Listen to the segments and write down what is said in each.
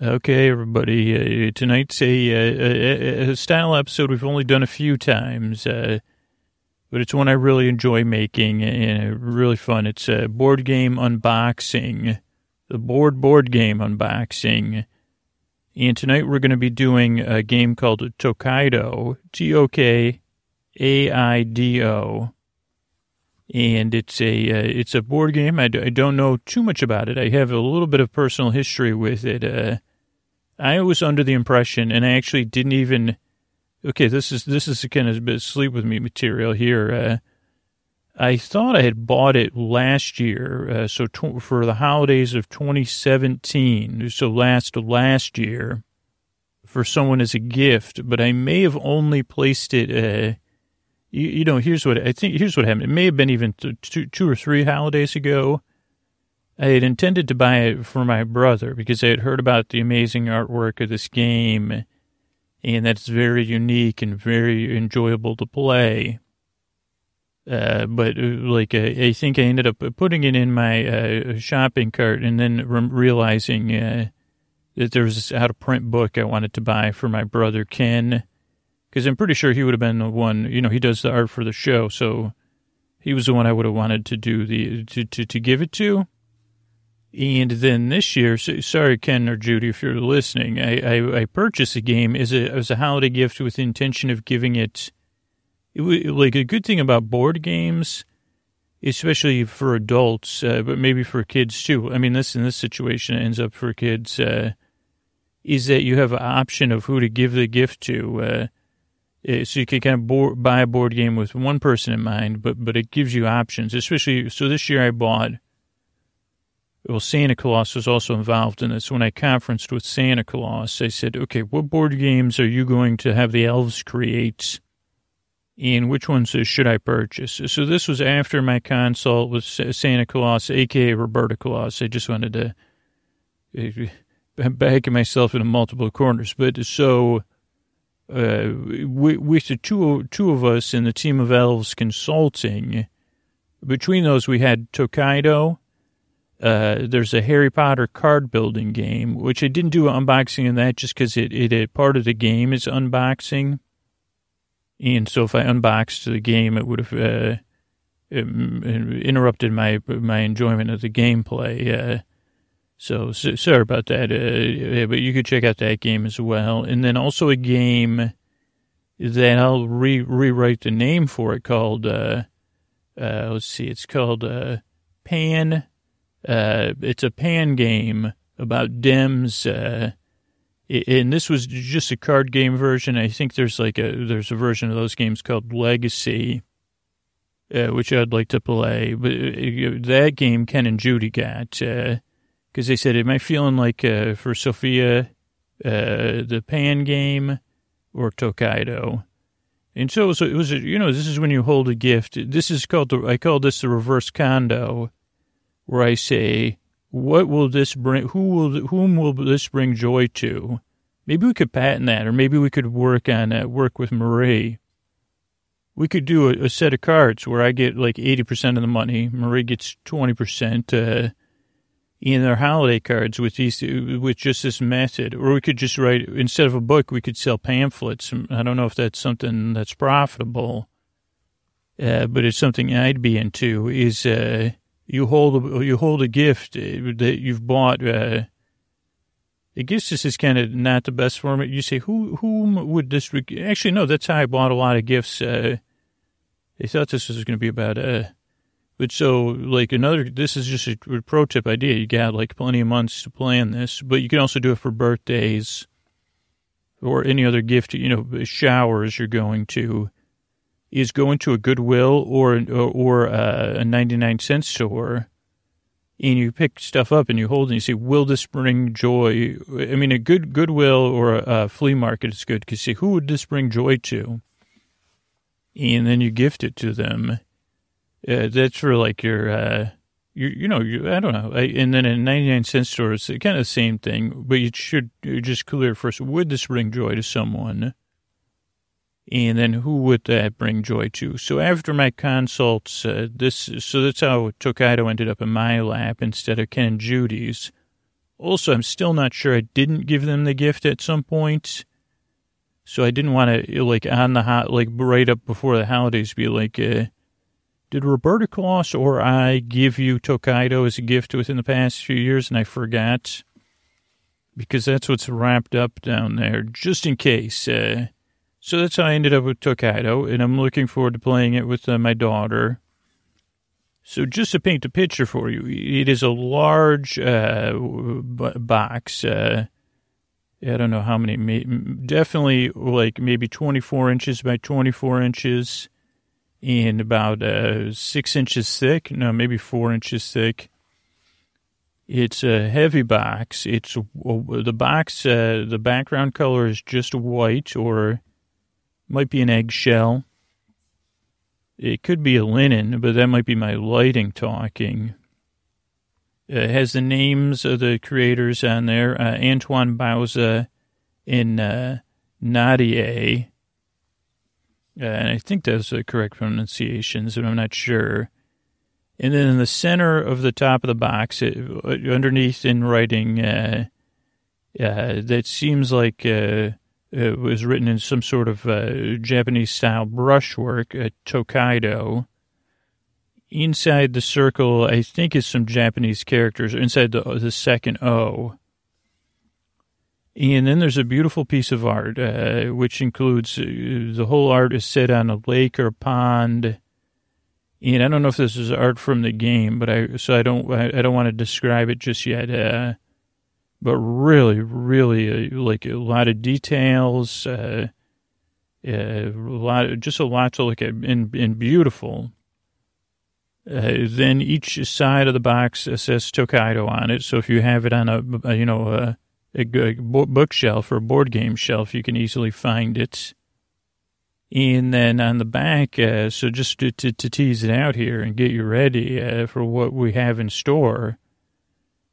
Okay, everybody. Uh, tonight's a, a, a, style episode we've only done a few times, uh, but it's one I really enjoy making and really fun. It's a board game unboxing, the board board game unboxing. And tonight we're going to be doing a game called Tokaido, T O K A I D O and it's a uh, it's a board game. I d- I don't know too much about it. I have a little bit of personal history with it. I was under the impression, and I actually didn't even. Okay, this is this is kind of a bit sleep with me material here. Uh, I thought I had bought it last year, uh, so tw- for the holidays of 2017, so last last year, for someone as a gift. But I may have only placed it. Uh, you, you, know, here's what I think. Here's what happened. It may have been even two, two or three holidays ago. I had intended to buy it for my brother because I had heard about the amazing artwork of this game and that it's very unique and very enjoyable to play. Uh, but uh, like uh, I think I ended up putting it in my uh, shopping cart and then re- realizing uh, that there was this out of print book I wanted to buy for my brother Ken, because I'm pretty sure he would have been the one. You know, he does the art for the show, so he was the one I would have wanted to do the to to, to give it to. And then this year, sorry, Ken or Judy, if you're listening, I, I, I purchased a game as a, as a holiday gift with the intention of giving it, it, like a good thing about board games, especially for adults, uh, but maybe for kids too. I mean, this in this situation ends up for kids, uh, is that you have an option of who to give the gift to. Uh, uh so you can kind of board, buy a board game with one person in mind, but but it gives you options. Especially so this year I bought well, Santa Claus was also involved in this. When I conferenced with Santa Claus, I said, okay, what board games are you going to have the elves create? And which ones should I purchase? So this was after my consult with Santa Claus, aka Roberta Claus. I just wanted to uh, back myself into multiple corners. But so uh, we, we the two two of us in the team of elves consulting. Between those, we had Tokaido uh, there's a Harry Potter card building game, which I didn't do unboxing in that just because it, it, it, part of the game is unboxing. And so if I unboxed the game, it would have uh, interrupted my my enjoyment of the gameplay. Uh, so, so, sorry about that. Uh, but you could check out that game as well. And then also a game that I'll re- rewrite the name for it called, uh, uh, let's see, it's called Pan uh, it's a pan game about Dems. Uh, and this was just a card game version. I think there's like a there's a version of those games called Legacy, uh, which I'd like to play. But uh, that game Ken and Judy got because uh, they said, "Am I feeling like uh, for Sophia the Pan game or Tokaido?" And so it was, it was, you know, this is when you hold a gift. This is called the I call this the reverse condo where I say, what will this bring, who will, whom will this bring joy to? Maybe we could patent that, or maybe we could work on that, work with Marie. We could do a, a set of cards where I get like 80% of the money, Marie gets 20%, uh, in their holiday cards with these, with just this method. Or we could just write, instead of a book, we could sell pamphlets. I don't know if that's something that's profitable. Uh, but it's something I'd be into is, uh, you hold a, you hold a gift uh, that you've bought. Uh, I guess this is kind of not the best format. You say, who whom would this? Re-? Actually, no. That's how I bought a lot of gifts. Uh, I thought this was going to be about. Uh, but so like another. This is just a pro tip idea. You got like plenty of months to plan this, but you can also do it for birthdays or any other gift. You know, showers you're going to is going to a Goodwill or or, or a 99 cent store and you pick stuff up and you hold it and you say, will this bring joy? I mean, a good Goodwill or a, a flea market is good because say, who would this bring joy to? And then you gift it to them. Uh, that's for like your, uh, you, you know, you, I don't know. I, and then a 99 cent store is kind of the same thing, but you should just clear first. Would this bring joy to someone? And then who would that bring joy to? So after my consults, uh, this so that's how Tokaido ended up in my lap instead of Ken and Judy's. Also, I'm still not sure I didn't give them the gift at some point. So I didn't want to, like, on the hot, like, right up before the holidays be like, uh, did Roberta Claus or I give you Tokaido as a gift within the past few years and I forgot? Because that's what's wrapped up down there, just in case. Uh, so that's how I ended up with Tokaido, and I'm looking forward to playing it with uh, my daughter. So just to paint a picture for you, it is a large uh, box. Uh, I don't know how many, definitely like maybe 24 inches by 24 inches and about uh, six inches thick. No, maybe four inches thick. It's a heavy box. It's the box. Uh, the background color is just white, or might be an eggshell. It could be a linen, but that might be my lighting talking. It has the names of the creators on there uh, Antoine Bauza and uh, Nadia. Uh, and I think those are correct pronunciations, but I'm not sure. And then in the center of the top of the box, it, underneath in writing, uh, uh, that seems like uh, it was written in some sort of uh, Japanese style brushwork, uh, Tokaido. Inside the circle, I think is some Japanese characters. Inside the the second O. And then there's a beautiful piece of art, uh, which includes uh, the whole art is set on a lake or pond. And I don't know if this is art from the game, but I so I don't I, I don't want to describe it just yet. But really, really, uh, like a lot of details, uh, uh, a lot, just a lot to look at, and, and beautiful. Uh, then each side of the box says Tokaido on it. So if you have it on a, a you know, a, a, a, bookshelf or a board game shelf, you can easily find it. And then on the back, uh, so just to, to, to, tease it out here and get you ready uh, for what we have in store,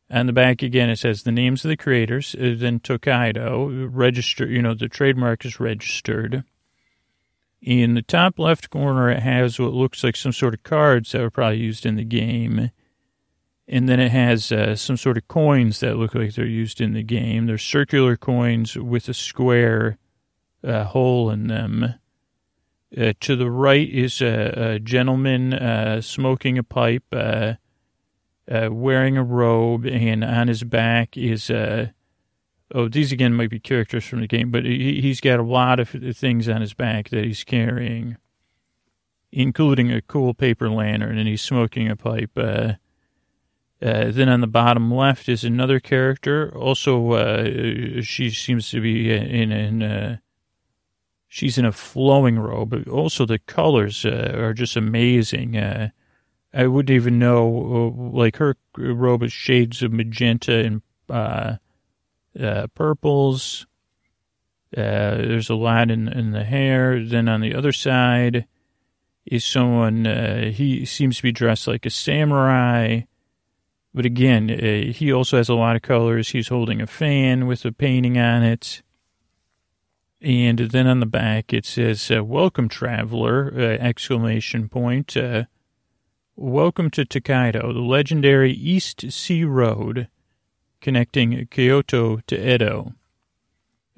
on the back again, it says the names of the creators. Uh, then Tokaido, register. You know, the trademark is registered. In the top left corner, it has what looks like some sort of cards that were probably used in the game. And then it has uh, some sort of coins that look like they're used in the game. They're circular coins with a square uh, hole in them. Uh, to the right is a, a gentleman uh, smoking a pipe uh, wearing a robe, and on his back is uh, oh, these again might be characters from the game, but he, he's got a lot of things on his back that he's carrying, including a cool paper lantern, and he's smoking a pipe. Uh, uh, then on the bottom left is another character. Also, uh, she seems to be in in uh, she's in a flowing robe. Also, the colors are just amazing. I wouldn't even know, uh, like her robe is shades of magenta and uh, uh, purples. Uh, there's a lot in, in the hair. Then on the other side is someone, uh, he seems to be dressed like a samurai. But again, uh, he also has a lot of colors. He's holding a fan with a painting on it. And then on the back it says, welcome traveler, exclamation point. Welcome to Tokaido, the legendary East Sea Road connecting Kyoto to Edo.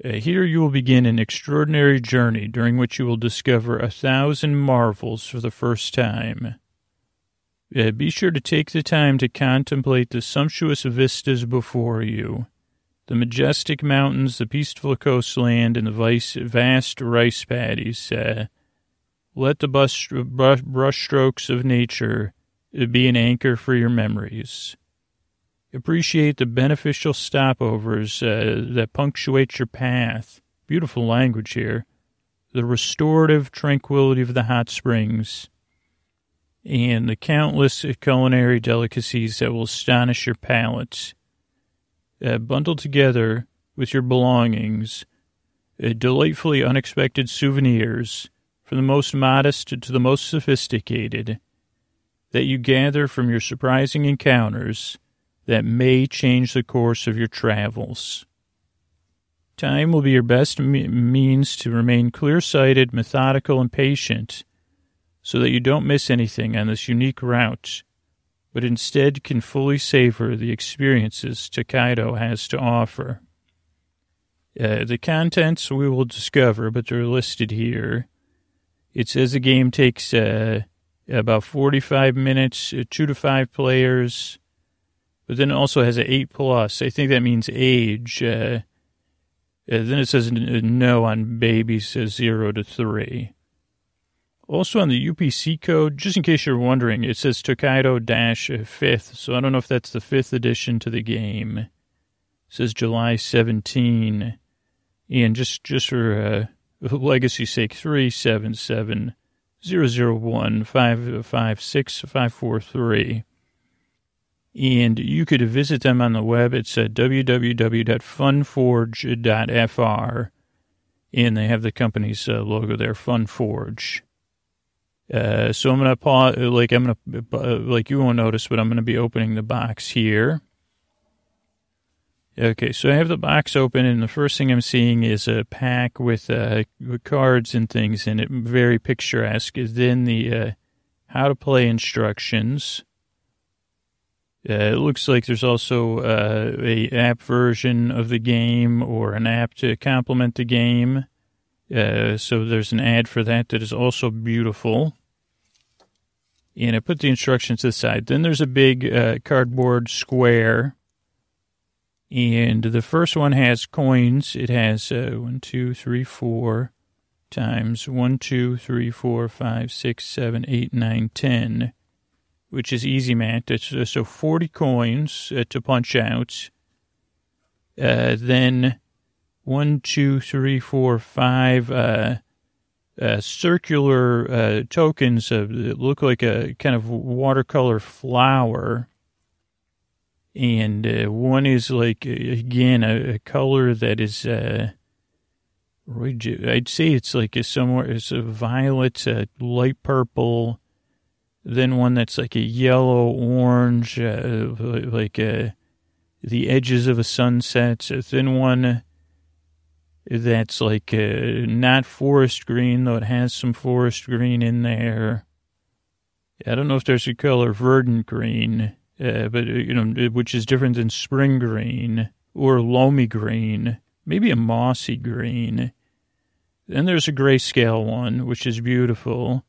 Uh, here you will begin an extraordinary journey during which you will discover a thousand marvels for the first time. Uh, be sure to take the time to contemplate the sumptuous vistas before you, the majestic mountains, the peaceful coastland, and the vast rice paddies. Uh, let the brush, strokes of nature be an anchor for your memories. Appreciate the beneficial stopovers uh, that punctuate your path. Beautiful language here. The restorative tranquility of the hot springs and the countless culinary delicacies that will astonish your palates. Uh, bundled together with your belongings, uh, delightfully unexpected souvenirs from the most modest to the most sophisticated that you gather from your surprising encounters that may change the course of your travels. Time will be your best me- means to remain clear sighted, methodical, and patient so that you don't miss anything on this unique route. but instead can fully savor the experiences Tokaido has to offer. Uh, the contents we will discover, but they're listed here. It says the game takes uh, about 45 minutes, uh, two to five players, but then it also has an 8 plus. I think that means age. Uh, uh then it says no on babies, says 0 to 3. Also on the UPC code, just in case you're wondering, it says Tokaido dash fifth. So I don't know if that's the fifth edition to the game. It says July 17. And just, just for uh, legacy's sake, 377 001 556 543. And you could visit them on the web. It's at www.funforge.fr. And they have the company's uh, logo there, Funforge. Uh, so I'm gonna pause, like I'm gonna, uh, like you won't notice, but I'm gonna be opening the box here. Okay, so I have the box open, and the first thing I'm seeing is a pack with, uh, cards and things in it, very picturesque. Then the uh, how to play instructions. Uh, it looks like there's also uh, a app version of the game or an app to complement the game. Uh, so there's an ad for that that is also beautiful. And I put the instructions to the side. Then there's a big uh, cardboard square. And the first one has coins. It has uh, one, two, three, four times one, two, three, four, five, six, seven, eight, nine, ten, which is easy math. It's, uh, so 40 coins uh, to punch out. Uh, then one, two, three, four, five uh, uh, circular tokens that look like a kind of watercolor flower. And uh, one is like, again, a, a color that is, uh, I'd say it's like a somewhere, it's a violet, a light purple, then one that's like a yellow orange, uh, like a, the edges of a sunset, then one that's like uh, not forest green, though it has some forest green in there. I don't know if there's a color verdant green, uh, but uh, you know, which is different than spring green or loamy green, maybe a mossy green. Then there's a grayscale one, which is beautiful.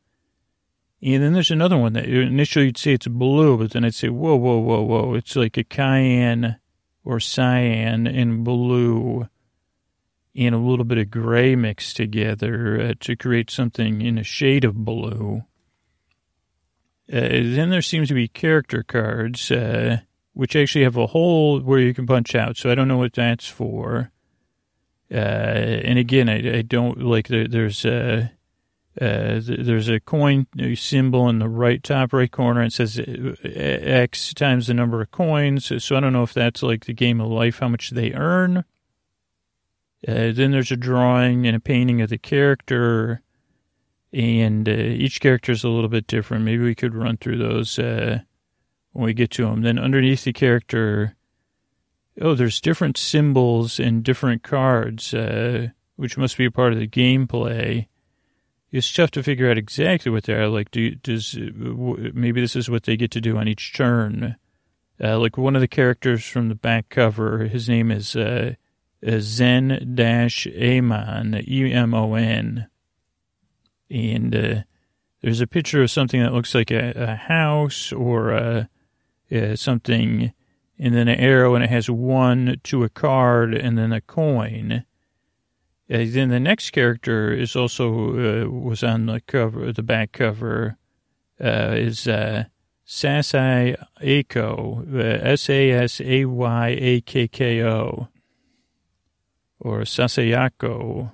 And then there's another one that initially you'd say it's blue, but then I'd say, whoa, whoa, whoa, whoa. It's like a cayenne or cyan and blue and a little bit of gray mixed together uh, to create something in a shade of blue. Uh, then there seems to be character cards, uh, which actually have a hole where you can punch out. So I don't know what that's for. Uh, and again, I, I don't like there, there's a there's a coin symbol in the right top right corner. It says X times the number of coins. So I don't know if that's like the game of life, how much they earn uh, then there's a drawing and a painting of the character, and uh, each character is a little bit different. Maybe we could run through those uh, when we get to them. Then underneath the character, oh, there's different symbols and different cards, uh, which must be a part of the gameplay. It's tough to figure out exactly what they are. Like, do, does maybe this is what they get to do on each turn? Uh, like one of the characters from the back cover, his name is uh, Zen dash Amon, E M O N. And uh, there's a picture of something that looks like a, a house or a, uh, something, and then an arrow, and it has one to a card and then a coin. Uh, then the next character is also uh, was on the cover, the back cover, uh, is uh, Sasai uh, S A S A Y A K K O or Sasayako.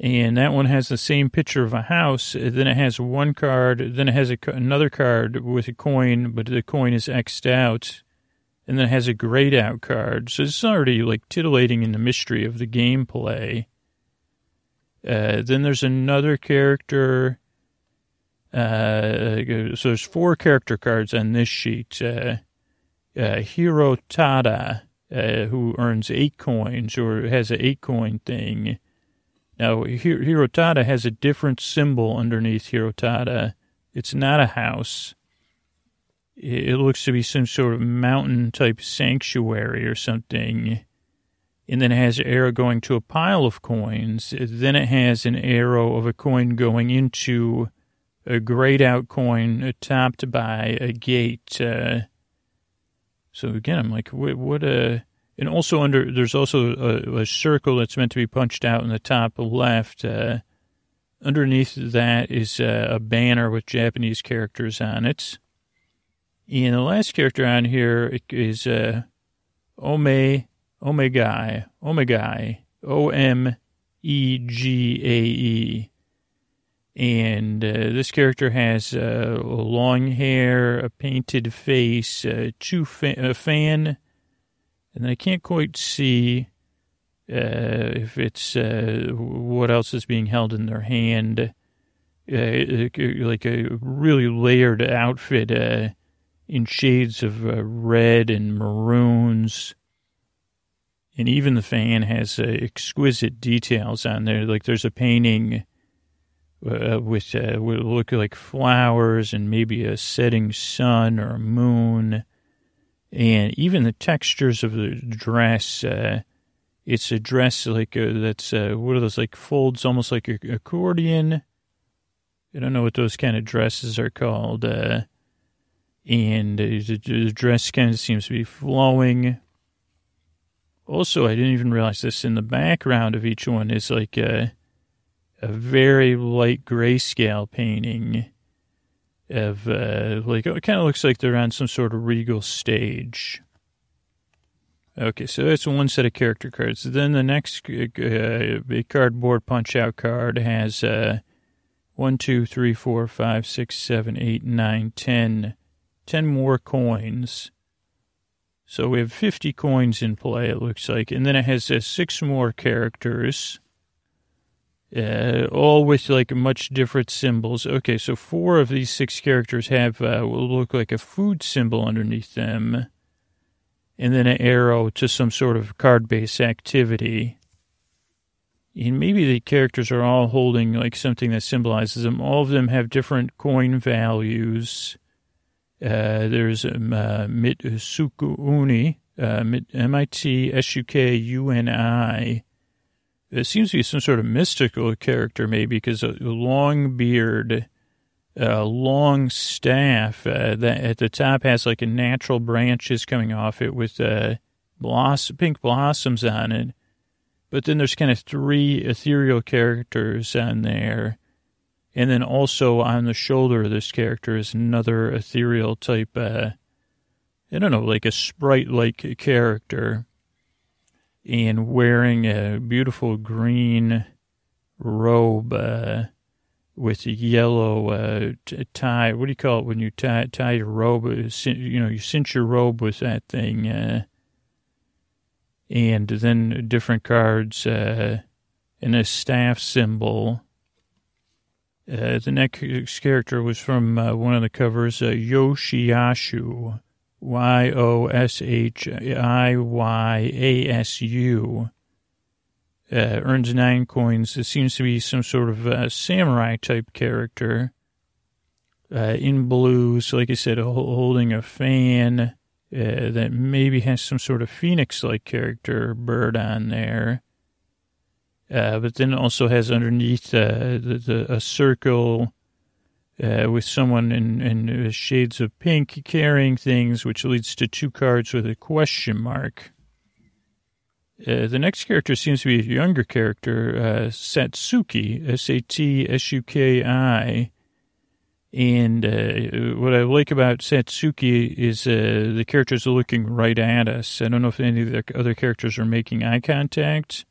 And that one has the same picture of a house. Then it has one card. Then it has a, another card with a coin, but the coin is X'd out. And then it has a grayed out card. So it's already like titillating in the mystery of the gameplay. Uh, then there's another character. Uh, so there's four character cards on this sheet. Uh, uh, Hirotada uh, who earns eight coins or has an eight coin thing. Now, Hirotada has a different symbol underneath Hirotada. It's not a house. it looks to be some sort of mountain type sanctuary or something. And then it has an arrow going to a pile of coins. Then it has an arrow of a coin going into a grayed out coin topped by a gate. Uh, so again, I'm like, what, what a, and also under, there's also a, a, circle that's meant to be punched out in the top left. Uh, underneath that is a, a banner with Japanese characters on it. And the last character on here is uh, Ome, Omegai, Omegai, O M E G A E. And uh, this character has uh, long hair, a painted face, uh, two fa- a fan, and I can't quite see uh, if it's uh, what else is being held in their hand. Uh, like a really layered outfit in shades of uh, red and maroons. And even the fan has uh, exquisite details on there. Like there's a painting uh, with uh, would look like flowers and maybe a setting sun or a moon. And even the textures of the dress, uh, it's a dress like uh, that's uh, what are those like folds almost like a accordion. I don't know what those kind of dresses are called. Uh, and the dress kind of seems to be flowing. Also, I didn't even realize this in the background of each one is like a, a very light grayscale painting of uh, like it kind of looks like they're on some sort of regal stage. Okay, so that's one set of character cards. Then the next uh, cardboard punch out card has uh, one, two, three, four, five, six, seven, eight, nine, ten 10 more coins. So we have 50 coins in play, it looks like. And then it has uh, six more characters, uh, all with like much different symbols. Okay, so four of these six characters have uh, will look like a food symbol underneath them, and then an arrow to some sort of card based activity. And maybe the characters are all holding like something that symbolizes them. All of them have different coin values uh, there's um, uh, Mitsukuni, uh, M-I-T-S-U-K-U-N-I. It seems to be some sort of mystical character, maybe, because a long beard, a long staff uh, that at the top has like a natural branches coming off it with uh, pink blossoms on it. But then there's kind of three ethereal characters on there and then also on the shoulder of this character is another ethereal type, uh, I don't know, like a sprite like character. And wearing a beautiful green robe uh, with a yellow uh, tie. What do you call it when you tie, tie your robe? Uh, you know, you cinch your robe with that thing. Uh, and then different cards uh, and a staff symbol uh, the next character was from one of the covers, Yoshiyashu, Y O S H I Y A S U. Uh, earns nine coins. It seems to be some sort of uh, samurai type character. Uh, in blue, so like I said, holding a fan that maybe has some sort of phoenix like character bird on there. Uh, but then also has underneath uh, the, the, a circle uh, with someone in, in shades of pink carrying things, which leads to two cards with a question mark. Uh, the next character seems to be a younger character, uh, Satsuki, S A T S U K I. And uh, what I like about Satsuki is the characters are looking right at us. I don't know if any of the other characters are making eye contact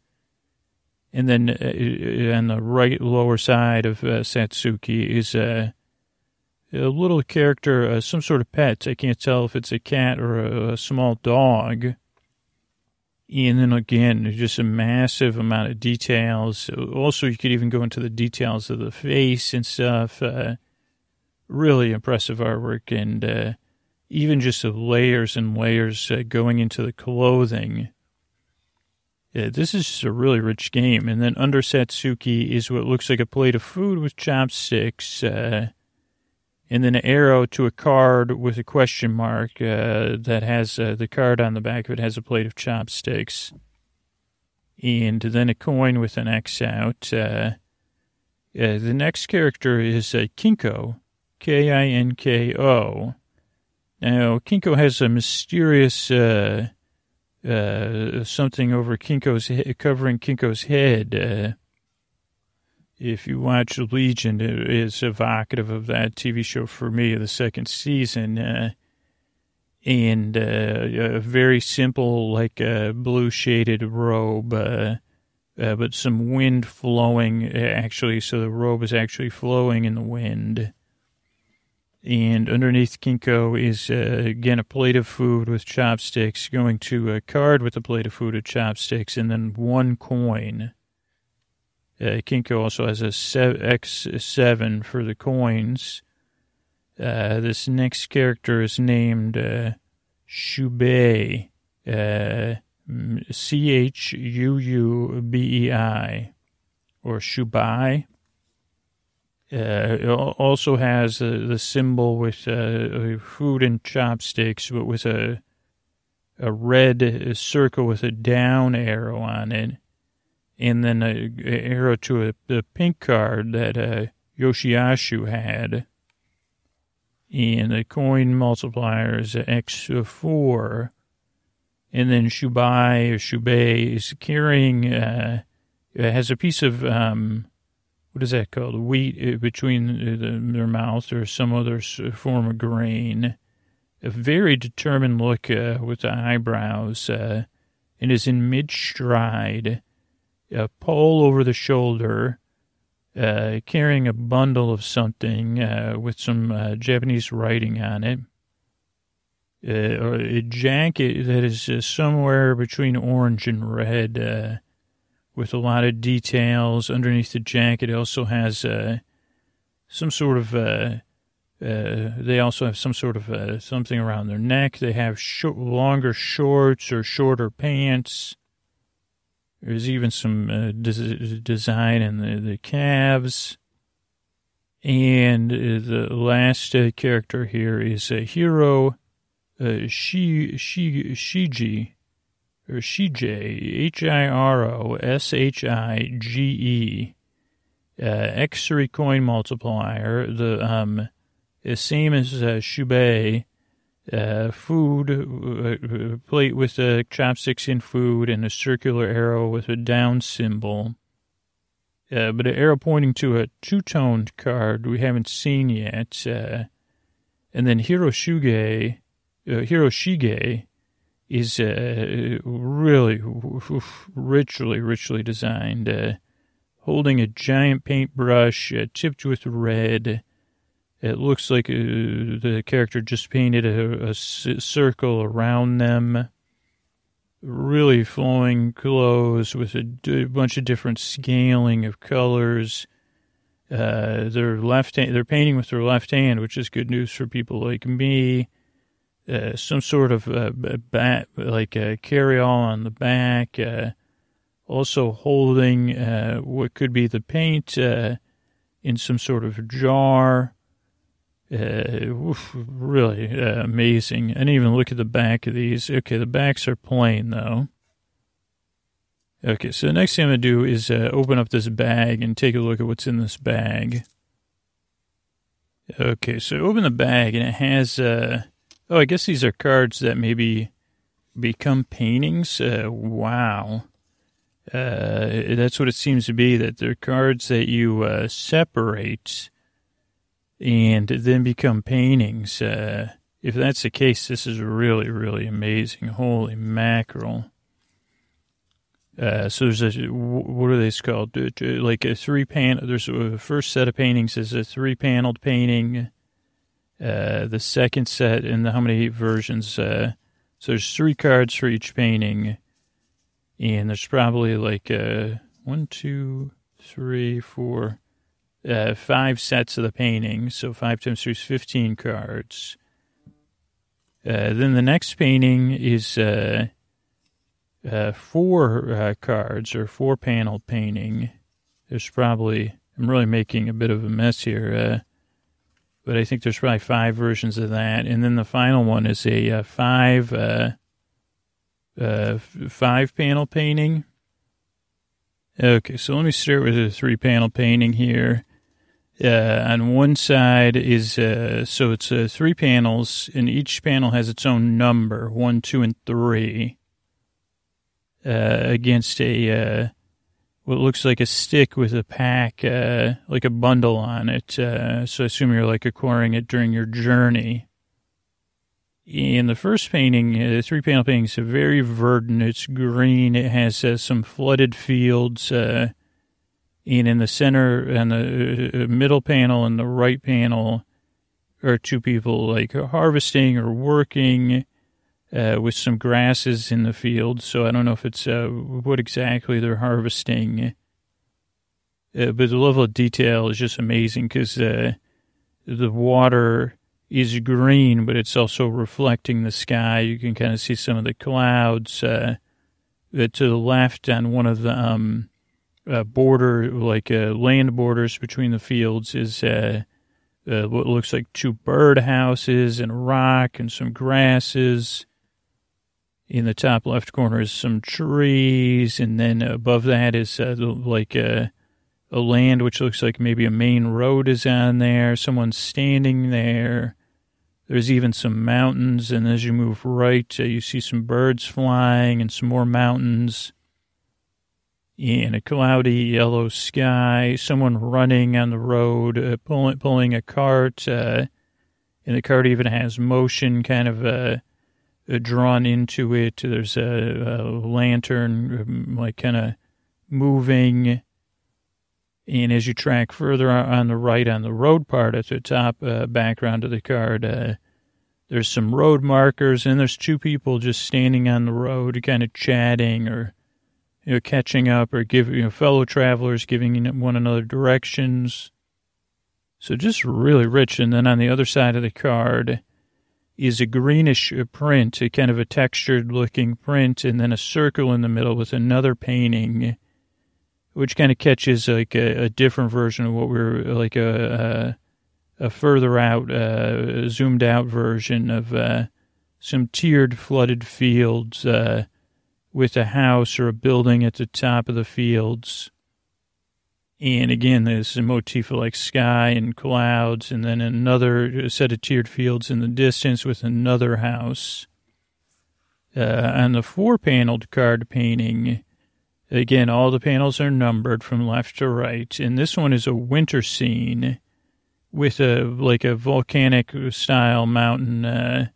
and then uh, on the right lower side of uh, Satsuki is a, a little character, uh, some sort of pet. I can't tell if it's a cat or a, a, small dog. And then again, just a massive amount of details. Also, you could even go into the details of the face and stuff. Uh, really impressive artwork, and uh, even just the layers and layers uh, going into the clothing uh, this is just a really rich game. And then under Satsuki is what looks like a plate of food with chopsticks. Uh, and then an arrow to a card with a question mark uh, that has uh, the card on the back of it has a plate of chopsticks, and then a coin with an X out. Uh, uh the next character is uh, Kinko, K I N K O. Now, Kinko has a mysterious uh, something over Kinko's covering Kinko's head if you watch Legion, it is evocative of that TV show for me, the second season. Uh, and uh, a very simple, like a uh, blue shaded robe, uh, uh, but some wind flowing, uh, actually. So the robe is actually flowing in the wind. And underneath Kinko is, again, a plate of food with chopsticks, going to a card with a plate of food with chopsticks, and then one coin. Uh, Kinko also has a X7 for the coins. Uh, this next character is named uh, Shubei, uh, C H U U B E I, or Shubai. Uh, it also has uh, the symbol with uh, food and chopsticks, but with a a red circle with a down arrow on it and then a, a arrow to a, a, pink card that uh, Yoshiashu had. And the coin multiplier is X4. And then Shubai or Shubei is carrying, uh, has a piece of, um, what is that called? Wheat uh, between the, their mouth or some other form of grain. A very determined look uh, with the eyebrows uh, and is in mid stride a pole over the shoulder, uh, carrying a bundle of something uh, with some uh, Japanese writing on it. Uh, a jacket that is uh, somewhere between orange and red, uh, with a lot of details underneath the jacket. It also has some sort of. they also have some sort of something around their neck. They have longer shorts or shorter pants. There's even some uh, des- design in the, the calves. And uh, the last uh, character here is a hero, uh, Shi, Shi, Shiji, or Shige, H-I-R-O-S-H-I-G-E, uh, X3 coin multiplier, the um, same as uh, Shubei, uh, food, uh, plate with uh, chopsticks in food, and a circular arrow with a down symbol. Uh, but an arrow pointing to a two-toned card we haven't seen yet. Uh, and then Hiroshuge, uh, Hiroshige is uh, really richly, richly designed, uh, holding a giant paintbrush uh, tipped with red it looks like uh, the character just painted a, a circle around them. Really flowing clothes with a bunch of different scaling of colors. Uh, their left hand, they're painting with their left hand, which is good news for people like me. Uh, some sort of uh, bat, like a carry-all on the back. Uh, also holding uh, what could be the paint in some sort of jar. Uh, really uh, amazing. And even look at the back of these. Okay, the backs are plain though. Okay, so the next thing I'm to do is uh, open up this bag and take a look at what's in this bag. Okay, so open the bag and it has, uh, oh, I guess these are cards that maybe become paintings. Uh, wow. Uh, that's what it seems to be, that they're cards that you uh, separate and then become paintings. Uh, if that's the case, this is really, really amazing. Holy mackerel. Uh, so there's a, what are these called? Like a three panel, there's a first set of paintings is a three paneled painting. Uh, the second set and the, how many versions? Uh, so there's three cards for each painting. And there's probably like, uh, one, two, three, four, uh, five sets of the paintings, So five times three is 15 cards. Uh, then the next painting is uh, uh four uh, cards or four panel painting. There's probably, I'm really making a bit of a mess here. Uh, but I think there's probably five versions of that. And then the final one is a five five panel painting. Okay, so let me start with a three panel painting here. Uh, on one side is uh, so it's uh, three panels, and each panel has its own number one, two, and three. Uh, against a uh, what looks like a stick with a pack, uh, like a bundle on it. so I assume you're like acquiring it during your journey. In the first painting, the three panel painting is very verdant. It's green. It has some flooded fields and in the center and the uh, uh, middle panel and the right panel are two people like harvesting or working uh, with some grasses in the field. So I don't know if it's uh, what exactly they're harvesting. Uh, but the level of detail is just amazing because uh, the water is green, but it's also reflecting the sky. You can kind of see some of the clouds. to the left on one of the um, uh, border, like uh, land borders between the fields, is uh, uh, what looks like two birdhouses and a rock and some grasses. In the top left corner is some trees, and then above that is uh, like a, a land which looks like maybe a main road is on there. Someone's standing there. There's even some mountains, and as you move right, uh, you see some birds flying and some more mountains in a cloudy yellow sky, someone running on the road, uh, pulling, pulling a cart, uh, and the cart even has motion kind of uh, uh drawn into it. There's a, a lantern, um, like kind of moving. And as you track further on the right on the road part at the top uh, background of the cart, uh, there's some road markers, and there's two people just standing on the road, kind of chatting or you know, catching up or giving you know, fellow travelers giving one another directions. So just really rich. And then on the other side of the card is a greenish print, a kind of a textured looking print, and then a circle in the middle with another painting, which kind of catches like a, a different version of what we're like a, a, a further out, uh, zoomed out version of uh, some tiered flooded fields. Uh, with a house or a building at the top of the fields. And again, there's a motif of like sky and clouds, and then another set of tiered fields in the distance with another house. Uh, on the four paneled card painting, again, all the panels are numbered from left to right. And this one is a winter scene with a like a volcanic style mountain uh,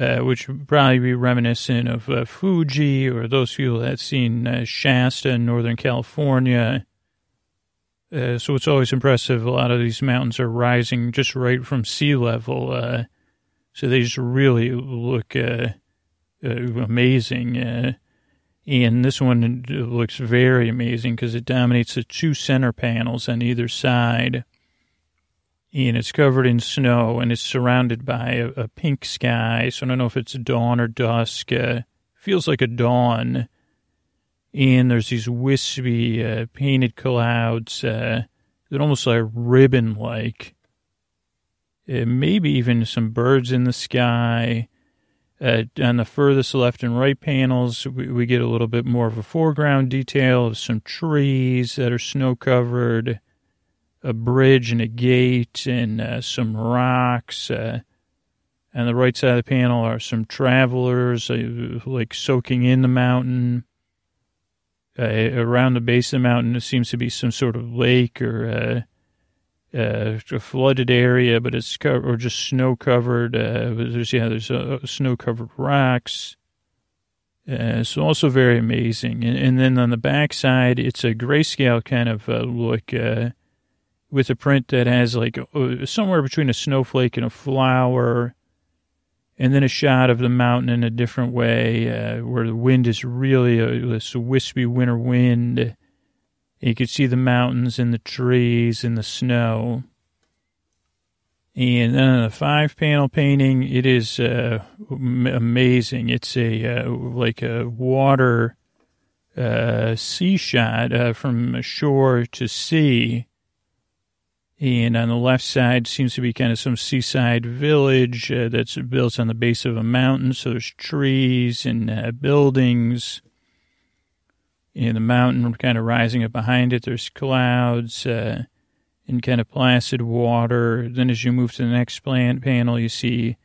uh, which would probably be reminiscent of uh, Fuji or those people that seen uh, Shasta in Northern California. Uh, so it's always impressive. A lot of these mountains are rising just right from sea level. Uh, so they just really look amazing. and this one looks very amazing because it dominates the two center panels on either side and it's covered in snow and it's surrounded by a, a pink sky. So I don't know if it's dawn or dusk. Uh, feels like a dawn. And there's these wispy uh, painted clouds uh, that almost like ribbon like. Uh, maybe even some birds in the sky. Uh, on the furthest left and right panels, we, we, get a little bit more of a foreground detail of some trees that are snow covered a bridge and a gate and uh, some rocks. Uh, on the right side of the panel are some travelers uh, like soaking in the mountain. Uh, around the base of the mountain, there seems to be some sort of lake or uh, uh, a flooded area, but it's co- or just snow covered. there's yeah, there's snow covered rocks. Uh, so also very amazing. And, and, then on the back side, it's a grayscale kind of look. Uh, with a print that has like uh, somewhere between a snowflake and a flower, and then a shot of the mountain in a different way, uh, where the wind is really a, this wispy winter wind. You can see the mountains and the trees and the snow. And then the five panel painting, it is uh, amazing. It's a uh, like a water uh, sea shot from shore to sea And on the left side seems to be kind of some seaside village uh, that's built on the base of a mountain. So there's trees and uh, buildings. And the mountain kind of rising up behind it. There's clouds uh, and kind of placid water. Then as you move to the next plant panel, you see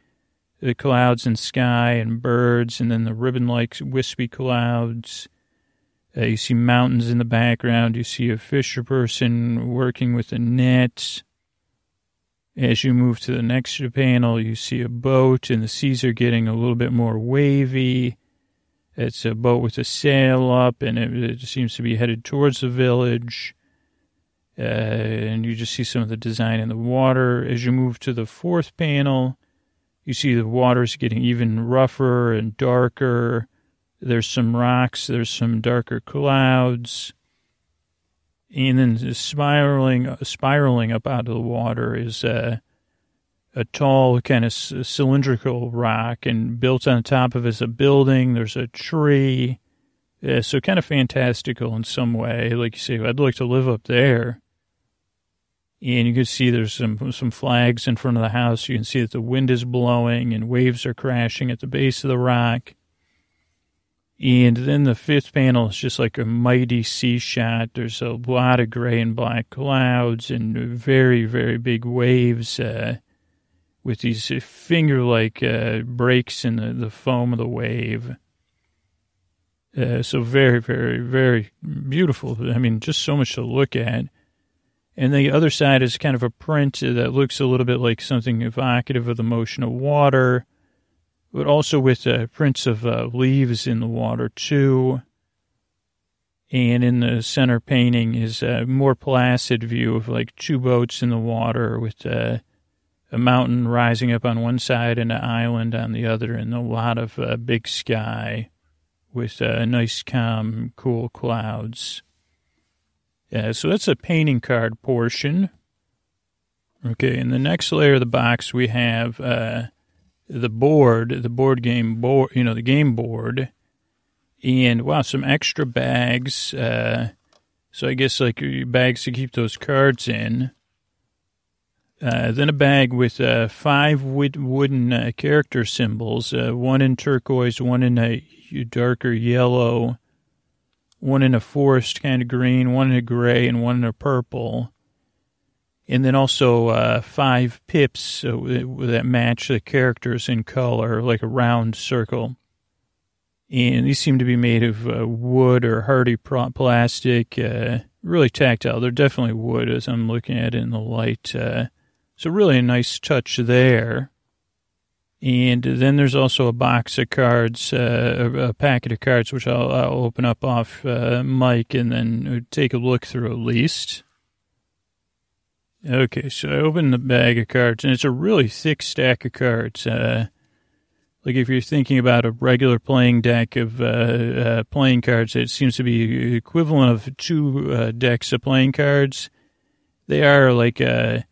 the clouds and sky and birds, and then the ribbon-like wispy clouds. Uh, you see mountains in the background. You see a fisher person working with a net. As you move to the next panel, you see a boat, and the seas are getting a little bit more wavy. It's a boat with a sail up, and it, it seems to be headed towards the village. Uh, and you just see some of the design in the water. As you move to the fourth panel, you see the water's getting even rougher and darker. There's some rocks, there's some darker clouds. And then spiraling, uh, spiraling up out of the water is a, a tall, kind of cylindrical rock, and built on top of it is a building. There's a tree. Yeah, so kind of fantastical in some way. Like you say, I'd like to live up there. And you can see there's some some flags in front of the house. You can see that the wind is blowing and waves are crashing at the base of the rock. And then the fifth panel is just like a mighty sea shot. There's a lot of gray and black clouds and very, very big waves uh, with these finger like uh, breaks in the, the foam of the wave. Uh, so very, very, very beautiful. I mean, just so much to look at. And the other side is kind of a print that looks a little bit like something evocative of the motion of water but also with uh, prints of uh, leaves in the water too. And in the center painting is a more placid view of like two boats in the water with uh, a mountain rising up on one side and an island on the other, and a lot of uh, big sky with uh, nice, calm, cool clouds. So that's a painting card portion. Okay, in the next layer of the box, we have uh, the board, the board game board, you know, the game board, and wow, some extra bags. Uh, so I guess like bags to keep those cards in. Uh, then a bag with uh, five wood, wooden uh, character symbols, uh, one in turquoise, one in a darker yellow, one in a forest kind of green, one in a gray, and one in a purple and then also uh, five pips uh, that match the characters in color, like a round circle. And these seem to be made of uh, wood or hardy plastic, uh, really tactile. They're definitely wood as I'm looking at it in the light. Uh, so really a nice touch there. And then there's also a box of cards, uh, a packet of cards, which I'll, I'll open up off mic and then take a look through at least. Okay, so I open the bag of cards, and it's a really thick stack of cards. Uh, like if you're thinking about a regular playing deck of uh, uh, playing cards, it seems to be equivalent of two uh, decks of playing cards. They are like a,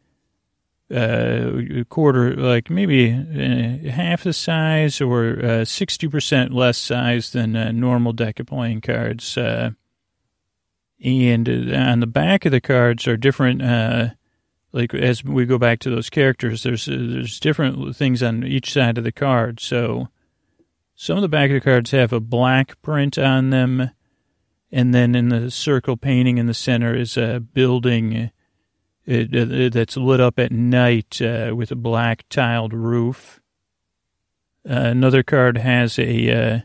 a quarter, like maybe uh, half the size or uh, sixty percent less size than a normal deck of playing cards. and on the back of the cards are different like as we go back to those characters, there's there's different things on each side of the card. So some of the back of the cards have a black print on them, and then in the circle painting in the center is a building it, it, that's lit up at night uh, with a black tiled roof. Uh, another card has a uh,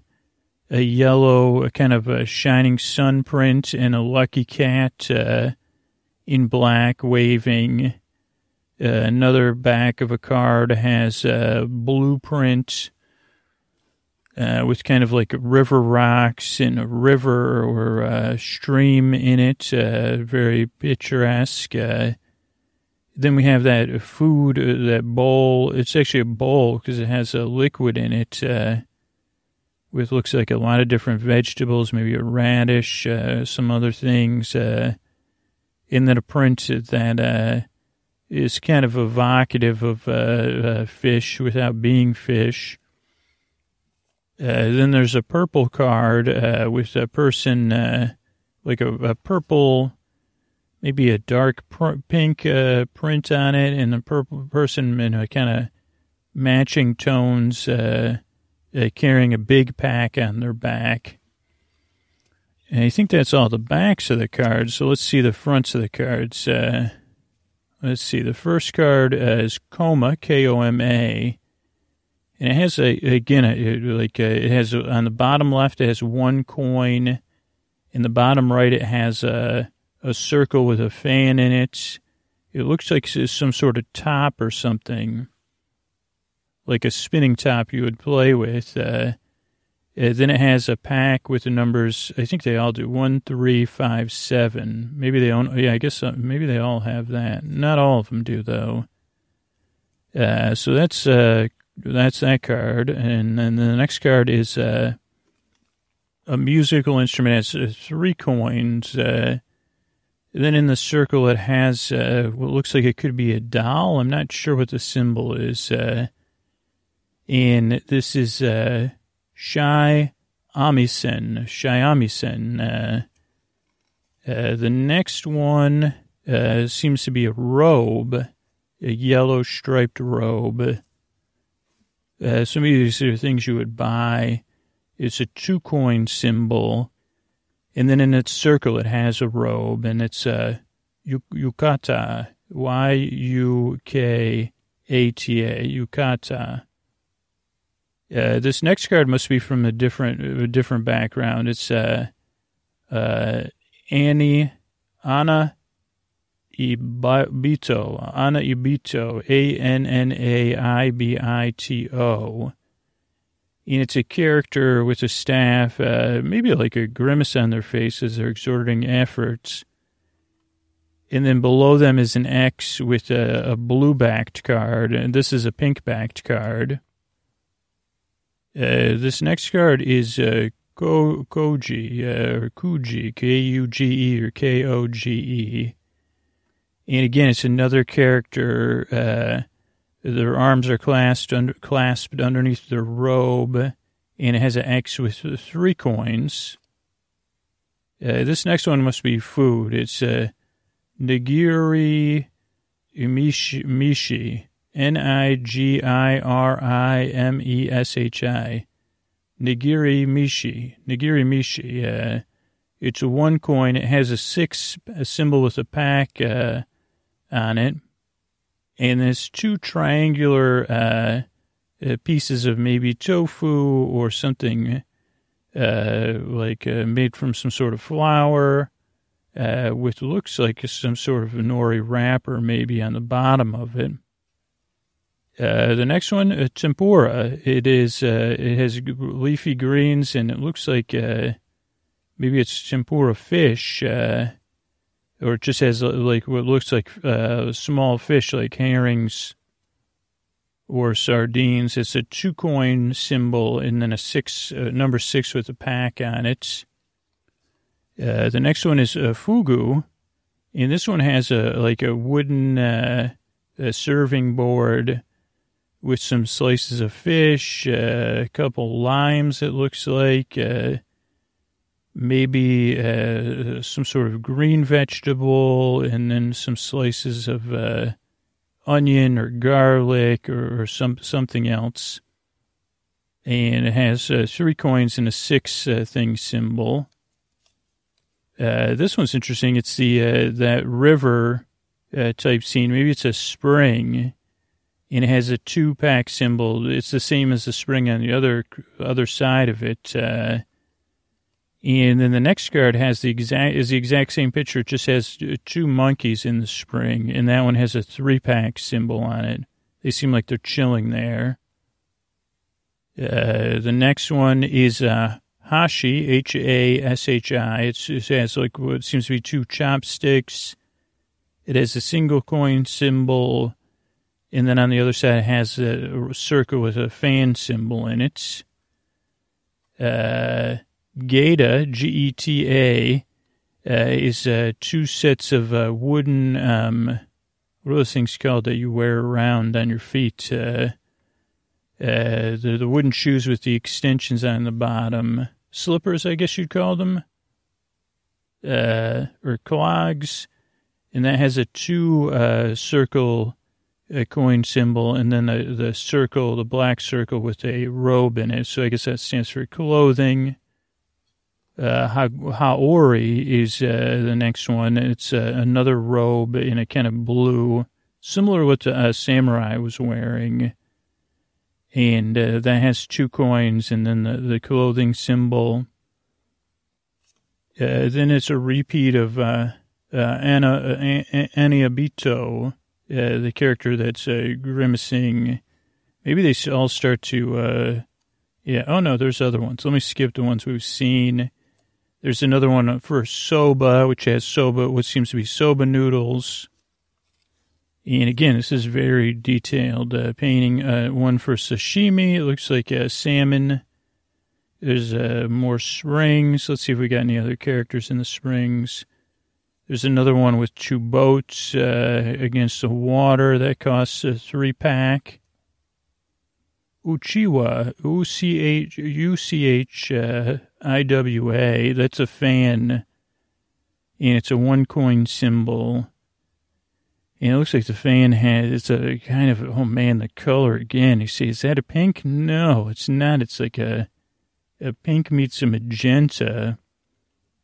a yellow a kind of a shining sun print and a lucky cat uh, in black waving. Uh, another back of a card has a blueprint uh, with kind of like river rocks and a river or a stream in it, uh, very picturesque. Uh, then we have that food, uh, that bowl. It's actually a bowl because it has a liquid in it uh, with looks like a lot of different vegetables, maybe a radish, some other things in that a print that uh, is kind of evocative of uh, uh, fish without being fish. Uh, then there's a purple card uh, with a person, like a, a, purple maybe a dark pr- pink print on it, and the purple person in a kind of matching tones, carrying a big pack on their back. I think that's all the backs of the cards. So let's see the fronts of the cards. Uh, let's see. The first card is Koma, K O M A. And it has a, again, like a, it has a, on the bottom left, it has one coin. In the bottom right, it has a, a circle with a fan in it. It looks like some sort of top or something, like a spinning top you would play with. Uh, uh, then it has a pack with the numbers. I think they all do one, three, five, seven. Maybe they don't. Yeah, I guess uh, maybe they all have that. Not all of them do though. Uh, so that's uh, that's that card, and then the next card is uh, a musical instrument. It has uh, three coins. then in the circle, it has what looks like it could be a doll. I'm not sure what the symbol is. and this is Shai Amisen. Shamisen. Uh, uh, the next one uh, seems to be a robe, a yellow striped robe. Uh, some of these are things you would buy. It's a two coin symbol. And then in its circle, it has a robe, and it's a yukata, Y U K A T A, yukata. Uh, this next card must be from a different a different background. It's uh, uh, Annie Anna Ibito Annaibito A N N A I B I T O. And it's a character with a staff, uh, maybe like a grimace on their face as they're exerting efforts. And then below them is an X with a, a blue backed card, and this is a pink backed card. Uh, this next card is uh, Ko, Koji, uh, or Kuji, K-U-G-E or K-O-G-E. And again, it's another character. Uh, their arms are clasped, under, clasped underneath their robe, and it has an X with three coins. Uh, this next one must be food. It's uh, Nigiri Mishi, Mishi. N I G I R I M E S H I. Nigiri Mishi. Nigiri Mishi. Uh, it's a one coin. It has a six a symbol with a pack uh, on it. And there's two triangular uh, uh pieces of maybe tofu or something uh, like uh, made from some sort of flour. with looks like some sort of nori wrapper maybe on the bottom of it. Uh, the next one, uh, tempura. It is. Uh, it has leafy greens, and it looks like uh, maybe it's tempura fish, uh, or it just has like what looks like small fish, like herrings or sardines. It's a two coin symbol, and then a six number six with a pack on it. the next one is fugu, and this one has a like a wooden serving board with some slices of fish, uh, a couple limes, it looks like, uh, maybe uh, some sort of green vegetable, and then some slices of uh, onion or garlic or, or, some something else. And it has uh, three coins and a six uh, thing symbol. this one's interesting. It's the that river type scene. Maybe it's a spring and it has a two pack symbol. It's the same as the spring on the other other side of it. Uh, and then the next card has the exact is the exact same picture. It just has two monkeys in the spring, and that one has a three pack symbol on it. They seem like they're chilling there. Uh, the next one is uh, Hashi, H A S H I. It has like what seems to be two chopsticks. It has a single coin symbol and then on the other side it has a circle with a fan symbol in it. Uh, Geta, G-E-T-A, uh, is uh, two sets of uh, wooden, um, what are those things called that you wear around on your feet? Uh, uh, the, the wooden shoes with the extensions on the bottom. Slippers, I guess you'd call them. Uh, or clogs and that has a two uh, circle uh, coin symbol, and then the, the circle, the black circle with a robe in it. So I guess that stands for clothing. Uh, ha- Haori is uh, the next one. It's uh, another robe in a kind of blue, similar to what the uh, samurai was wearing. And uh, that has two coins, and then the, the clothing symbol. Uh, then it's a repeat of uh, uh, Aniabito, uh, the character that's uh, grimacing. Maybe they all start to. Uh, yeah. Oh no, there's other ones. Let me skip the ones we've seen. There's another one for soba, which has soba, what seems to be soba noodles. And again, this is very detailed uh, painting. Uh, one for sashimi. It looks like a salmon. There's uh, more springs. Let's see if we got any other characters in the springs. There's another one with two boats uh, against the water that costs a three pack. Uchiwa, U C H U C H uh, I W A. That's a fan, and it's a one coin symbol. And it looks like the fan has, it's a kind of, oh man, the color again. You see, is that a pink? No, it's not. It's like a, a pink meets a magenta.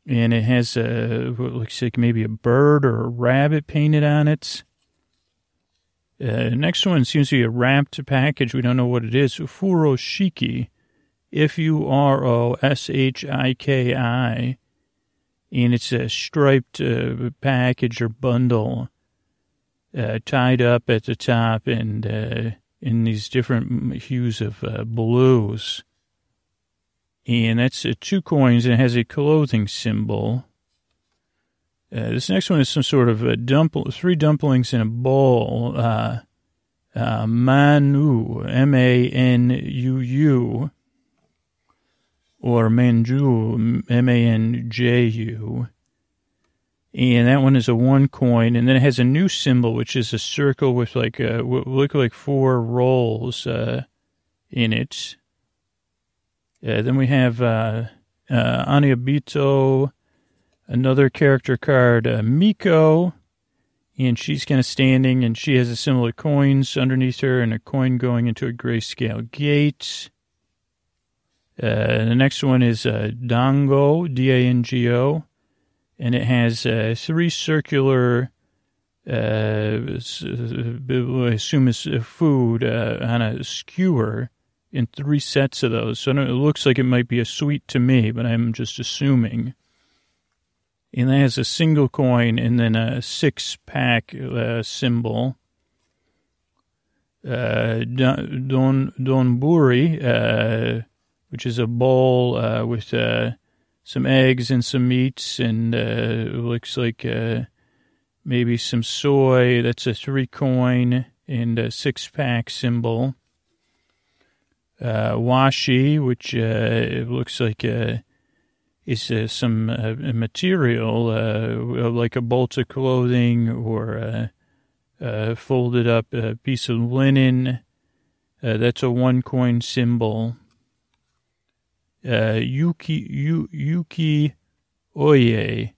And it has a, what looks like maybe a bird or a rabbit painted on it. Uh, next one seems to be a wrapped package. We don't know what it is. Furoshiki, F U R O S H I K I. And it's a striped uh, package or bundle uh, tied up at the top and uh, in these different hues of uh, blues. And that's uh, two coins and it has a clothing symbol. Uh, this next one is some sort of a dump- three dumplings in a bowl. Uh, uh, Manu, M A N U U, or Manju, M A N J U. And that one is a one coin, and then it has a new symbol, which is a circle with like a, what look like four rolls uh, in it. Uh, then we have uh, uh, Aniabito, another character card, uh, Miko, and she's kind of standing, and she has a similar coins underneath her, and a coin going into a grayscale gate. Uh, the next one is uh, Dango, D A N G O, and it has uh, three circular, I assume it's food on a skewer in three sets of those. So it looks like it might be a sweet to me, but I'm just assuming. And that has a single coin and then a six pack uh, symbol. Uh, Don Donburi, uh, which is a bowl uh, with uh, some eggs and some meats, and uh, looks like uh, maybe some soy. That's a three coin and a six pack symbol. Uh, washi, which uh, looks like uh, is uh, some uh, material, uh, like a bolt of clothing or a, folded up piece of linen. that's a one coin symbol. yuki yu, yuki oye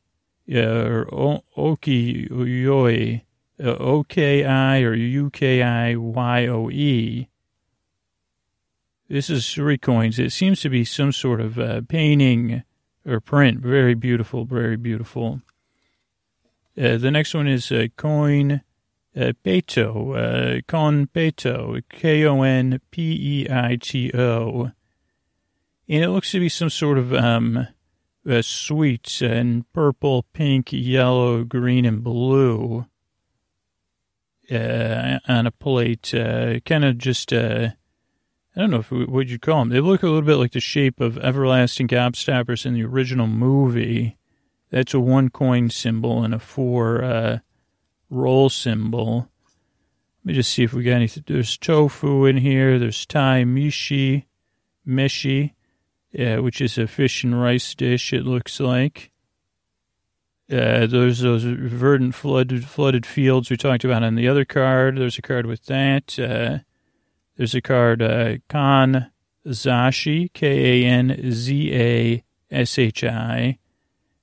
or o, oki yoe, O K I or U K I Y O E this is three coins. It seems to be some sort of uh, painting or print. Very beautiful, very beautiful. Uh, the next one is uh, coin uh, peito, uh, konpeito, K O N P E I T O. And it looks to be some sort of um, uh, sweets and purple, pink, yellow, green, and blue uh, on a plate. Uh, kind of just. Uh, I don't know if what you'd call them. They look a little bit like the shape of everlasting gobstoppers in the original movie. That's a one coin symbol and a four uh, roll symbol. Let me just see if we got anything. There's tofu in here. There's Thai mishi, meshi, yeah, which is a fish and rice dish. It looks like. Uh, there's those verdant flooded flooded fields we talked about on the other card. There's a card with that. Uh, there's a card, uh, Zashi, K A N Z A S H I.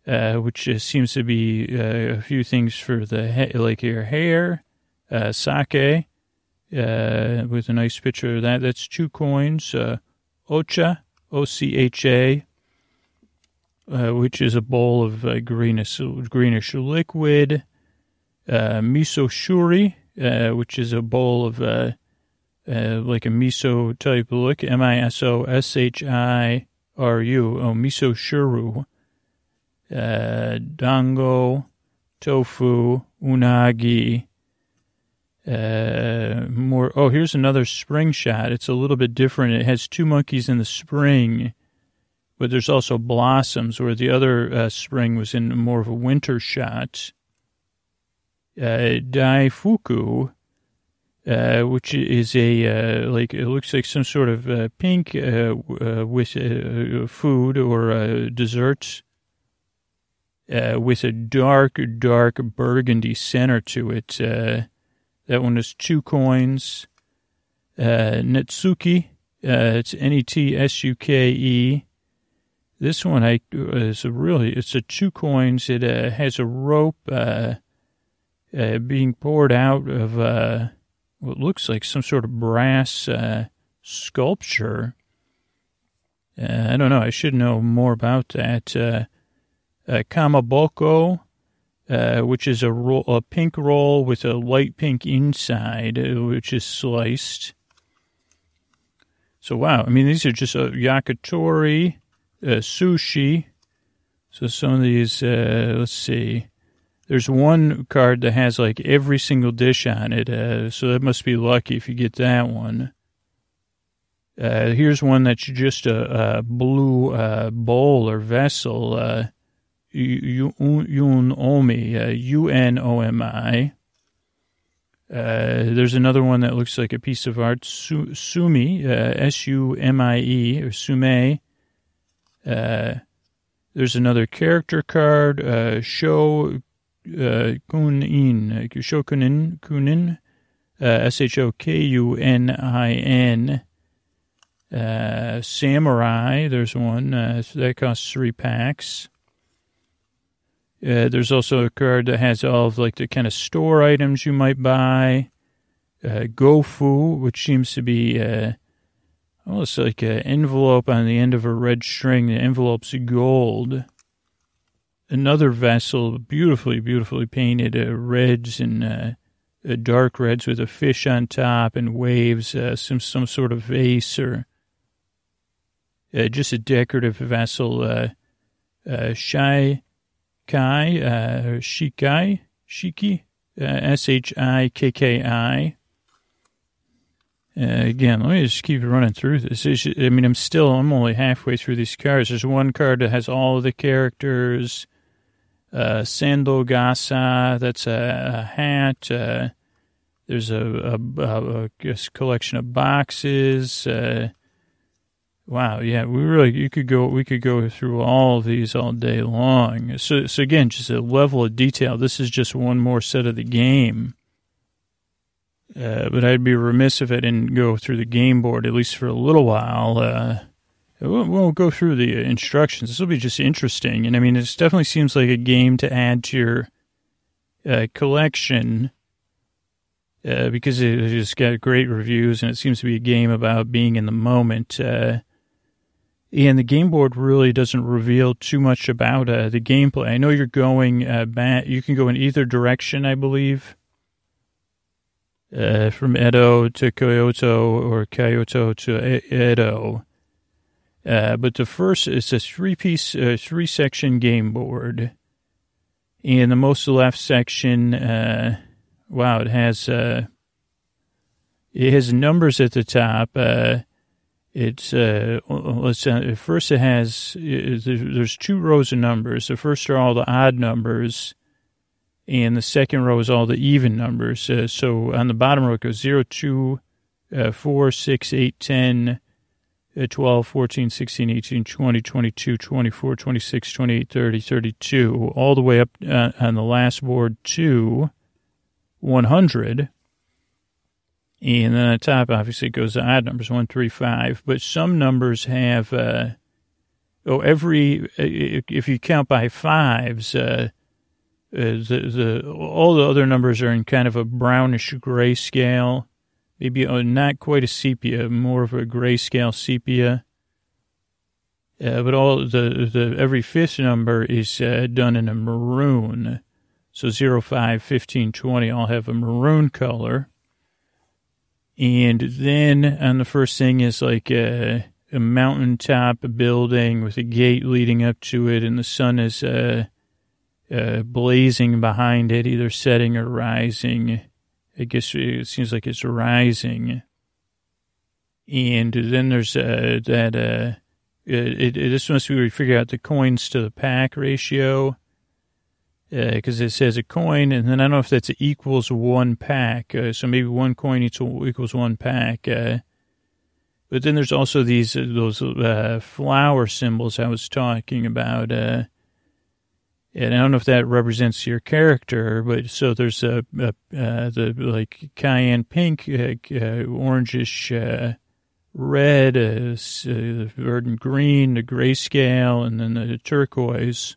uh, which uh, seems to be uh, a few things for the like your hair, uh, sake, uh, with a nice picture of that. That's two coins. Uh, ocha, O C H A, which is a bowl of greenish greenish liquid. Miso shuri, which is a bowl of uh, like a miso type look. M I S O S H I R U. Oh, miso shuru. Uh, dango, tofu, unagi. Uh, more. Oh, here's another spring shot. It's a little bit different. It has two monkeys in the spring, but there's also blossoms. Where the other uh, spring was in more of a winter shot. Uh, daifuku, uh, which is a uh, like it looks like some sort of uh, pink uh, uh, with uh, food or uh, desserts uh, with a dark, dark burgundy center to it. That one is two coins. Netsuke, it's N E T S U K E. This one I is a really it's a two coins. It has a rope being poured out of what looks like some sort of brass uh, sculpture. Uh, I don't know. I should know more about that. Uh, uh, kamaboko, uh, which is a, roll, a pink roll with a light pink inside, uh, which is sliced. So wow, I mean these are just uh, yakitori, sushi. So some of these, let's see. There's one card that has like every single dish on it, uh, so that must be lucky if you get that one. Uh, here's one that's just a, a blue uh, bowl or vessel. Uh, Yunomi, uh, U N O M I. Uh, there's another one that looks like a piece of art, Su- Sumi, uh, S U M I E, or Sume. Uh, there's another character card, Sho uh, Kunin, Shokunin, Kunin, uh, S H O K U N I N. Uh, Samurai, there's one, uh, that costs three packs. Uh, there's also a card that has all of like the kind of store items you might buy. Uh, Gofu, which seems to be uh, almost like an envelope on the end of a red string. The envelope's gold. Another vessel, beautifully, beautifully painted uh, reds and uh, uh, dark reds with a fish on top and waves, uh, some some sort of vase or uh, just a decorative vessel. Uh, Shai Kai, uh, Shikai, Shiki, S H I K K I. Uh, again, let me just keep running through this. I mean, I'm still, I'm only halfway through these cards. There's one card that has all the characters. Uh, Sandogasa, that's a, a hat. Uh, there's a, a, a, collection of boxes. Uh, Wow, yeah, we really you could go we could go through all of these all day long. So so again, just a level of detail. This is just one more set of the game. Uh, but I'd be remiss if I didn't go through the game board at least for a little while. Uh, we'll, we'll go through the instructions. This will be just interesting, and I mean, it definitely seems like a game to add to your uh, collection. Uh, because it just got great reviews and it seems to be a game about being in the moment. Uh, and the game board really doesn't reveal too much about uh, the gameplay. I know you're going uh, back. You can go in either direction, I believe, uh, from Edo to Kyoto or Kyoto to Edo. Uh, but the first is a three-piece, uh, three-section game board. And the most left section, uh, wow, it has it has numbers at the top it's uh, let's uh, first it has there's two rows of numbers. The first are all the odd numbers, and the second row is all the even numbers. Uh, so on the bottom row it goes 0, 2, uh, 4, 6, 8, 10, uh, 12, 14, 16, 18, 20, 22, 24, 26, 28, 30, 32, all the way up uh, on the last board to 100. And then on top, obviously, it goes to odd numbers, one, three, five. But some numbers have uh, oh, every, if you count by fives, uh, uh, the, the, all the other numbers are in kind of a brownish gray scale, maybe not quite a sepia, more of a grayscale sepia. Uh, but all the, the, every fifth number is uh, done in a maroon. So 0, 5, 15, 20 all have a maroon color. And then on the first thing is like a, a mountaintop building with a gate leading up to it, and the sun is uh, uh, blazing behind it, either setting or rising. I guess it seems like it's rising. And then there's uh, that. Uh, it, it, this must be where figure out the coins to the pack ratio because uh, it says a coin, and then I don't know if that's equals one pack. Uh, so maybe one coin equals one pack. Uh, but then there's also these uh, those flower symbols I was talking about, uh, and I don't know if that represents your character. But so there's a, a the like cayenne pink, orangish. red, uh, verdant green, the grayscale, and then the turquoise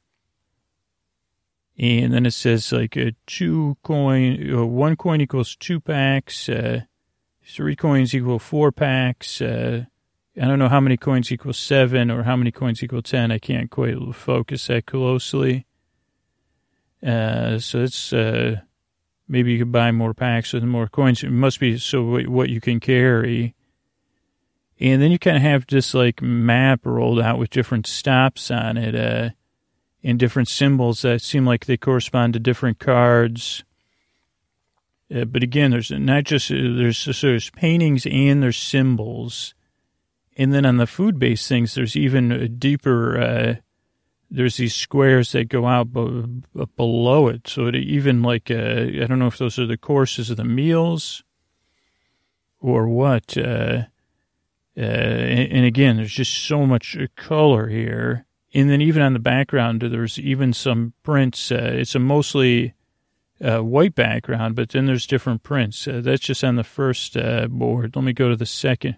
and then it says like a two coin, uh, one coin equals two packs, uh, three coins equal four packs. Uh, I don't know how many coins equal seven or how many coins equal ten. I can't quite focus that closely. Uh, so it's uh, maybe you could buy more packs with more coins. It must be so what you can carry. And then you kind of have this like map rolled out with different stops on it. Uh, in different symbols that seem like they correspond to different cards. Uh, but again, there's not just uh, there's so there's paintings and there's symbols, and then on the food based things, there's even a deeper. Uh, there's these squares that go out b- b- below it, so it even like uh, I don't know if those are the courses of the meals, or what. Uh, uh, and, and again, there's just so much color here and then even on the background, there's even some prints. Uh, it's a mostly uh, white background, but then there's different prints. Uh, that's just on the first uh, board. Let me go to the second.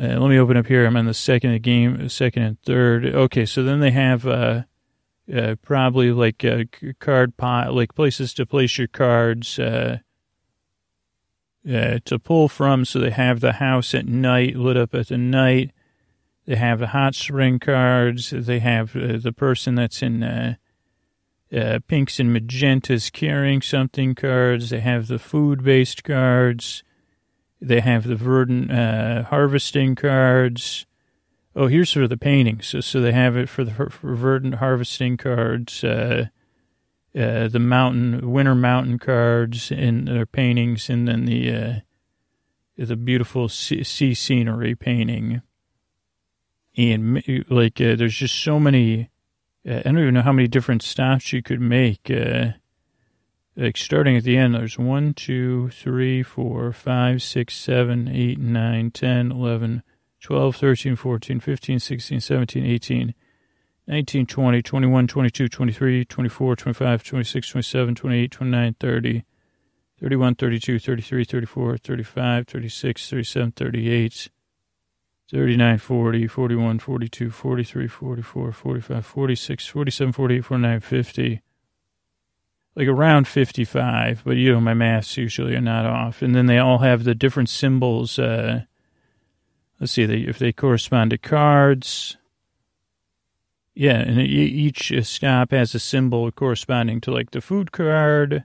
Uh, let me open up here. I'm on the second game, second and third. Okay, so then they have uh, probably like card pot, like places to place your cards. to pull from, so they have the house at night lit up at the night they have the hot spring cards. They have uh, the person that's in uh, uh, pinks and magentas carrying something cards. They have the food based cards. They have the verdant uh, harvesting cards. Oh, here's for the paintings. So, so they have it for the for verdant harvesting cards. Uh, uh, the mountain winter mountain cards and their paintings, and then the the beautiful sea, sea scenery painting and like uh, there's just so many. Uh, I don't even know how many different stops you could make. Uh, like starting at the end, there's one, two, three, four, five, six, seven, eight, nine, ten, eleven, twelve, thirteen, fourteen, fifteen, sixteen, seventeen, eighteen. 19, 20, 21, 22, 23, 24, 25, 26, 27, 28, 29, 30, 31, 32, 33, 34, 35, 36, 37, 38, 39, 40, 41, 42, 43, 44, 45, 46, 47, 48, 49, 50. Like around 55, but you know, my maths usually are not off. And then they all have the different symbols. Uh, let's see, they, if they correspond to cards. Yeah, and each stop has a symbol corresponding to like the food card,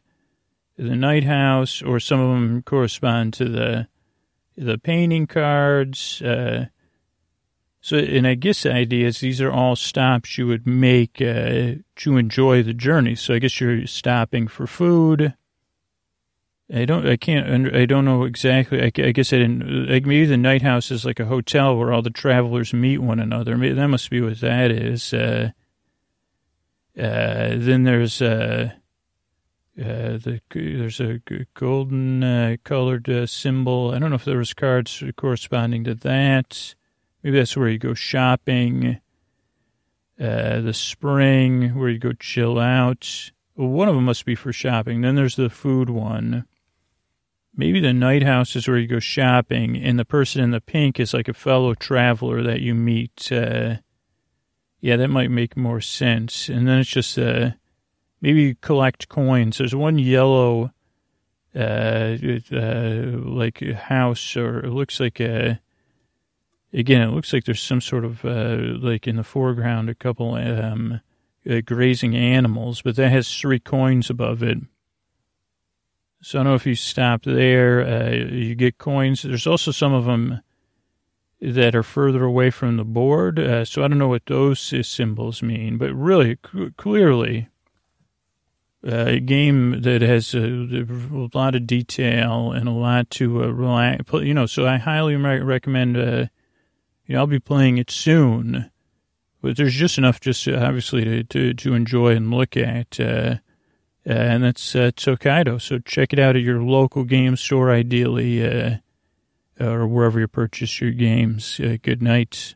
the night house, or some of them correspond to the the painting cards. Uh, so, and I guess the idea is these are all stops you would make uh, to enjoy the journey. So I guess you're stopping for food. I don't, I can't, I don't know exactly. I, I guess I didn't, like maybe the night house is like a hotel where all the travelers meet one another. Maybe that must be what that is. Uh, uh, then there's, uh, uh, the, there's a golden uh, colored uh, symbol. I don't know if there was cards corresponding to that. Maybe that's where you go shopping. Uh, the spring, where you go chill out. One of them must be for shopping. Then there's the food one. maybe the night house is where you go shopping, and the person in the pink is like a fellow traveler that you meet. Uh, yeah, that might make more sense. And then it's just uh, maybe you collect coins. There's one yellow, uh, uh, like house, or it looks like a. Again, it looks like there's some sort of uh, like in the foreground a couple um, uh, grazing animals, but that has three coins above it. So I don't know if you stop there, uh, you get coins. There's also some of them that are further away from the board. Uh, so I don't know what those symbols mean, but really, c- clearly, uh, a game that has a, a, lot of detail and a lot to uh, relax. You know, so I highly re- recommend. Uh, you know, I'll be playing it soon, but there's just enough, just obviously to to, to enjoy and look at. Uh, uh, and that's uh, Tokaido. So check it out at your local game store, ideally, uh, or wherever you purchase your games. Uh, good night.